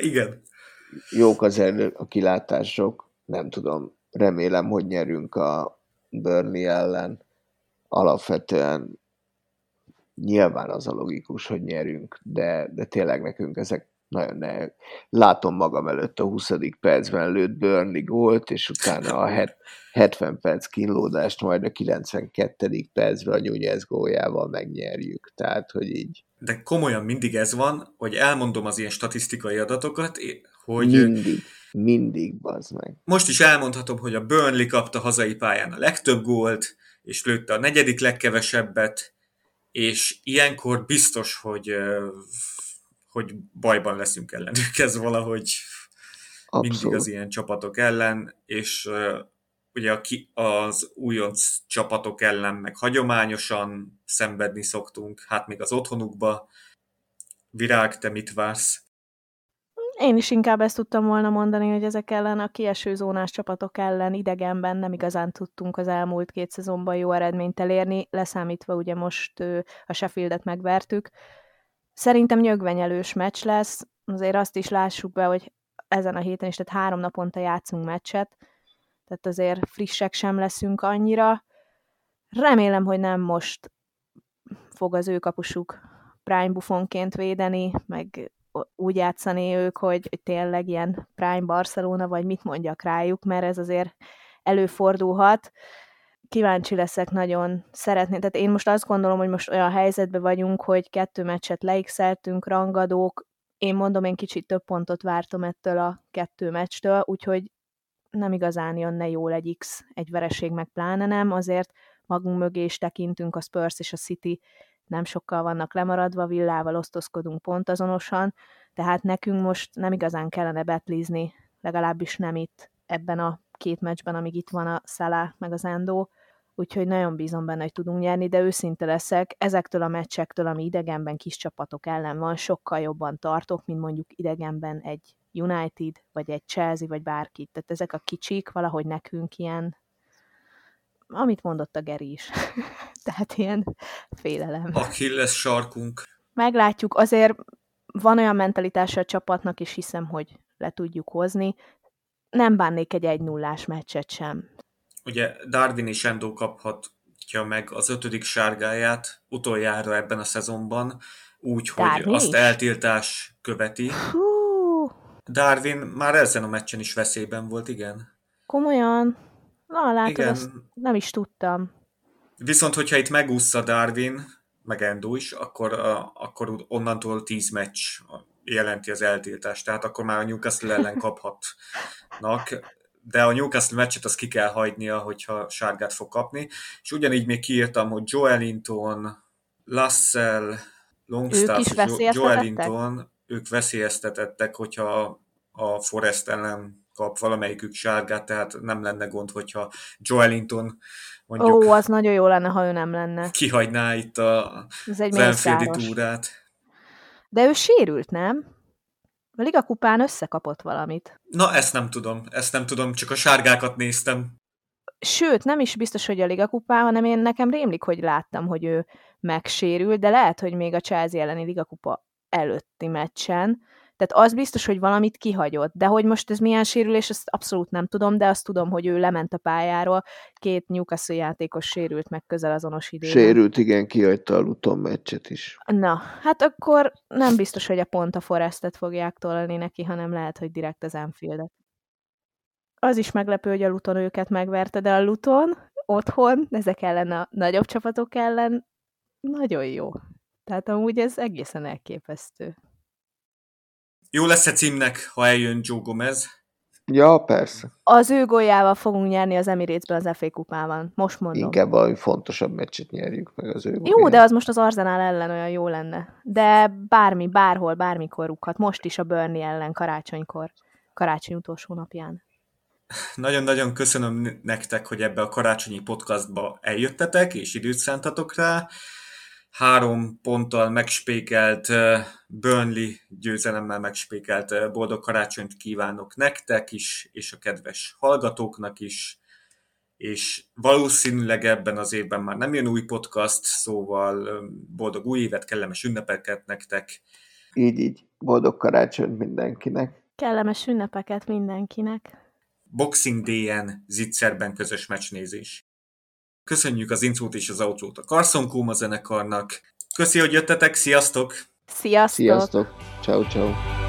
Igen jók az elő, a kilátások, nem tudom, remélem, hogy nyerünk a Burnley ellen. Alapvetően nyilván az a logikus, hogy nyerünk, de, de tényleg nekünk ezek nagyon ne. Látom magam előtt a 20. percben lőtt Burnley gólt, és utána a 70 perc kínlódást majd a 92. percben a Nunez góljával megnyerjük. Tehát, hogy így. De komolyan mindig ez van, hogy elmondom az ilyen statisztikai adatokat, hogy... Mindig, mindig, bazd meg. Most is elmondhatom, hogy a Burnley kapta hazai pályán a legtöbb gólt, és lőtte a negyedik legkevesebbet, és ilyenkor biztos, hogy, hogy bajban leszünk ellenük. Ez valahogy Abszolút. mindig az ilyen csapatok ellen, és ugye az újonc csapatok ellen meg hagyományosan szenvedni szoktunk, hát még az otthonukba. Virág, te mit vársz? Én is inkább ezt tudtam volna mondani, hogy ezek ellen a kieső zónás csapatok ellen idegenben nem igazán tudtunk az elmúlt két szezonban jó eredményt elérni, leszámítva ugye most a Sheffieldet megvertük. Szerintem nyögvenyelős meccs lesz, azért azt is lássuk be, hogy ezen a héten is, tehát három naponta játszunk meccset, tehát azért frissek sem leszünk annyira. Remélem, hogy nem most fog az ő kapusuk Prime Buffonként védeni, meg úgy játszani ők, hogy, hogy tényleg ilyen Prime Barcelona, vagy mit mondjak rájuk, mert ez azért előfordulhat. Kíváncsi leszek nagyon, szeretném. Tehát én most azt gondolom, hogy most olyan helyzetben vagyunk, hogy kettő meccset leixeltünk, rangadók, én mondom, én kicsit több pontot vártam ettől a kettő meccstől, úgyhogy nem igazán jönne jól egy X, egy vereség meg pláne nem, azért magunk mögé is tekintünk, a Spurs és a City nem sokkal vannak lemaradva, villával osztozkodunk pontazonosan, tehát nekünk most nem igazán kellene betlizni, legalábbis nem itt ebben a két meccsben, amíg itt van a Szalá meg az Endo, úgyhogy nagyon bízom benne, hogy tudunk nyerni, de őszinte leszek, ezektől a meccsektől, ami idegenben kis csapatok ellen van, sokkal jobban tartok, mint mondjuk idegenben egy United, vagy egy Chelsea, vagy bárki. Tehát ezek a kicsik valahogy nekünk ilyen, amit mondott a Geri is. Tehát ilyen félelem. Achilles sarkunk. Meglátjuk, azért van olyan mentalitása a csapatnak, és hiszem, hogy le tudjuk hozni. Nem bánnék egy 1 0 meccset sem. Ugye Darwin és Endo kaphatja meg az ötödik sárgáját utoljára ebben a szezonban, úgy, hogy Darwin azt eltiltás követi. Hú, Darwin már ezen a meccsen is veszélyben volt, igen. Komolyan? Na, látod, igen. azt nem is tudtam. Viszont, hogyha itt megúszza Darwin, meg Endo is, akkor, akkor onnantól 10 meccs jelenti az eltiltást, tehát akkor már a Newcastle ellen kaphatnak, de a Newcastle meccset azt ki kell hagynia, hogyha sárgát fog kapni, és ugyanígy még kiírtam, hogy Joelinton, Lassell, Longstaff, Joelinton, ők veszélyeztetettek, hogyha a Forest ellen kap valamelyikük sárgát, tehát nem lenne gond, hogyha Joelinton mondjuk... Ó, az nagyon jó lenne, ha ő nem lenne. Kihagyná itt a, Enfieldi túrát. De ő sérült, nem? A Liga kupán összekapott valamit. Na, ezt nem tudom. Ezt nem tudom, csak a sárgákat néztem. Sőt, nem is biztos, hogy a Liga kupán, hanem én nekem rémlik, hogy láttam, hogy ő megsérült, de lehet, hogy még a Chelsea elleni Liga kupa előtti meccsen. Tehát az biztos, hogy valamit kihagyott, de hogy most ez milyen sérülés, azt abszolút nem tudom, de azt tudom, hogy ő lement a pályáról, két Newcastle játékos sérült meg közel azonos időben. Sérült, igen, kihagyta a Luton meccset is. Na, hát akkor nem biztos, hogy a pont a Forestet fogják tolni neki, hanem lehet, hogy direkt az Enfieldet. Az is meglepő, hogy a Luton őket megverte, de a Luton otthon, ezek ellen a nagyobb csapatok ellen nagyon jó. Tehát amúgy ez egészen elképesztő. Jó lesz-e címnek, ha eljön Joe Gomez? Ja, persze. Az ő góljával fogunk nyerni az Emirates-ben az FA kupában. Most mondom. Inkább valami fontosabb meccset nyerjük meg az ő góljával. Jó, de az most az Arzenál ellen olyan jó lenne. De bármi, bárhol, bármikor rúghat. Most is a Burnley ellen karácsonykor. Karácsony utolsó napján. Nagyon-nagyon köszönöm nektek, hogy ebbe a karácsonyi podcastba eljöttetek, és időt szántatok rá három ponttal megspékelt Burnley győzelemmel megspékelt boldog karácsonyt kívánok nektek is, és a kedves hallgatóknak is, és valószínűleg ebben az évben már nem jön új podcast, szóval boldog új évet, kellemes ünnepeket nektek. Így, így. Boldog karácsonyt mindenkinek. Kellemes ünnepeket mindenkinek. Boxing Day-en Zitzerben közös meccsnézés. Köszönjük az intrót és az outrót a Carson Kuma zenekarnak. Köszi, hogy jöttetek, sziasztok! Sziasztok! Sziasztok! Ciao, ciao!